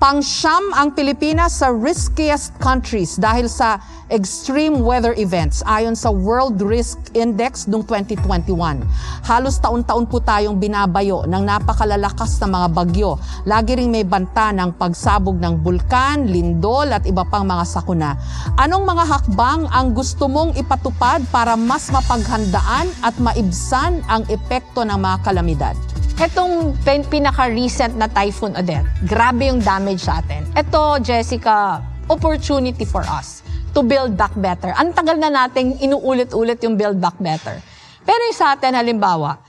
Pangsyam ang Pilipinas sa riskiest countries dahil sa extreme weather events ayon sa World Risk Index noong 2021. Halos taon-taon po tayong binabayo ng napakalalakas na mga bagyo. Lagi ring may banta ng pagsabog ng bulkan, lindol at iba pang mga sakuna. Anong mga hakbang ang gusto mong ipatupad para mas mapaghandaan at maibsan ang epekto ng mga kalamidad? Etong pin- pinaka-recent na Typhoon Odette, grabe yung damage sa atin. Ito, Jessica, opportunity for us to build back better. Ang tagal na nating inuulit-ulit yung build back better. Pero yung sa atin, halimbawa,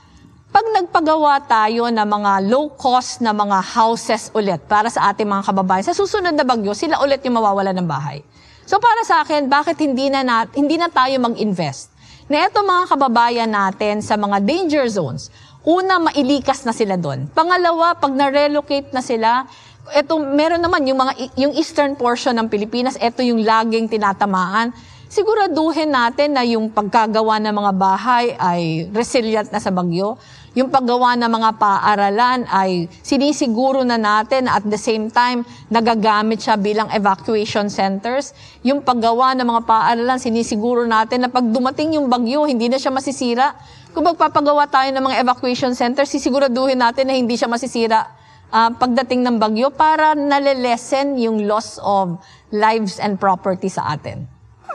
pag nagpagawa tayo ng mga low-cost na mga houses ulit para sa ating mga kababayan, sa susunod na bagyo, sila ulit yung mawawala ng bahay. So para sa akin, bakit hindi na, nat- hindi na tayo mag-invest? Na eto mga kababayan natin sa mga danger zones, una, mailikas na sila doon. Pangalawa, pag na-relocate na sila, eto, meron naman yung, mga, yung eastern portion ng Pilipinas, eto yung laging tinatamaan. Siguraduhin natin na yung pagkagawa ng mga bahay ay resilient na sa bagyo. Yung paggawa ng mga paaralan ay sinisiguro na natin at the same time nagagamit siya bilang evacuation centers. Yung paggawa ng mga paaralan, sinisiguro natin na pag dumating yung bagyo, hindi na siya masisira. Kung magpapagawa tayo ng mga evacuation centers, sisiguraduhin natin na hindi siya masisira ah, pagdating ng bagyo para nalilesen yung loss of lives and property sa atin.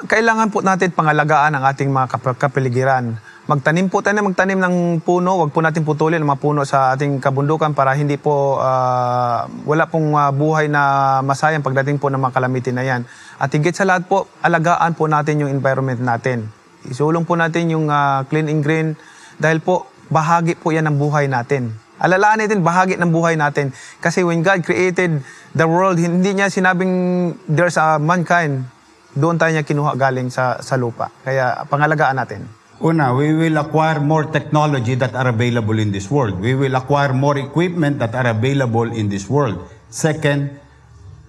Kailangan po natin pangalagaan ang ating mga kap- kapaligiran. Magtanim po tayo, magtanim ng puno, wag po natin putulin ang mga puno sa ating kabundukan para hindi po ah, wala pong ah, buhay na masayang pagdating po ng mga calamity na yan. At higit sa lahat po, alagaan po natin yung environment natin. Isulong po natin yung ah, clean and green dahil po bahagi po yan ng buhay natin. Alalaan natin bahagi ng buhay natin. Kasi when God created the world, hindi niya sinabing there's a mankind. Doon tayo niya kinuha galing sa, sa lupa. Kaya pangalagaan natin. Una, we will acquire more technology that are available in this world. We will acquire more equipment that are available in this world. Second,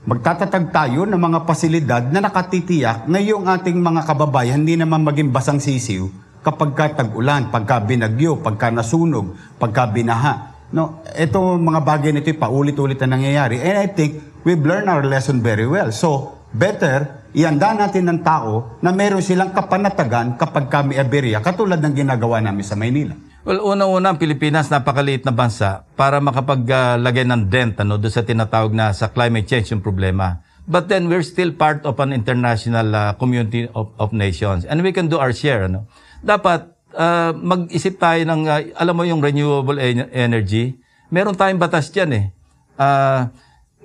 magtatatag tayo ng mga pasilidad na nakatitiyak na yung ating mga kababayan hindi naman maging basang sisiw kapag ka tag-ulan, pagka binagyo, pagka nasunog, pagka binaha. No, ito mga bagay nito paulit-ulit na nangyayari. And I think we've learned our lesson very well. So, better ianda natin ng tao na meron silang kapanatagan kapag kami aberya, katulad ng ginagawa namin sa Maynila. Well, unang-una, ang Pilipinas, napakaliit na bansa para makapaglagay ng dent ano, doon sa tinatawag na sa climate change yung problema. But then, we're still part of an international uh, community of, of nations. And we can do our share. Ano? Dapat, uh, mag-isip tayo ng, uh, alam mo yung renewable en- energy, meron tayong batas dyan eh. Uh,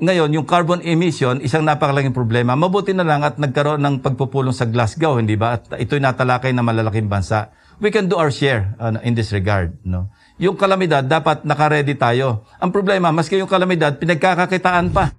ngayon, yung carbon emission, isang napakalaking problema. Mabuti na lang at nagkaroon ng pagpupulong sa Glasgow, hindi ba? At ito'y natalakay ng malalaking bansa. We can do our share uh, in this regard. No? Yung kalamidad, dapat nakaredy tayo. Ang problema, maski yung kalamidad, pinagkakakitaan pa.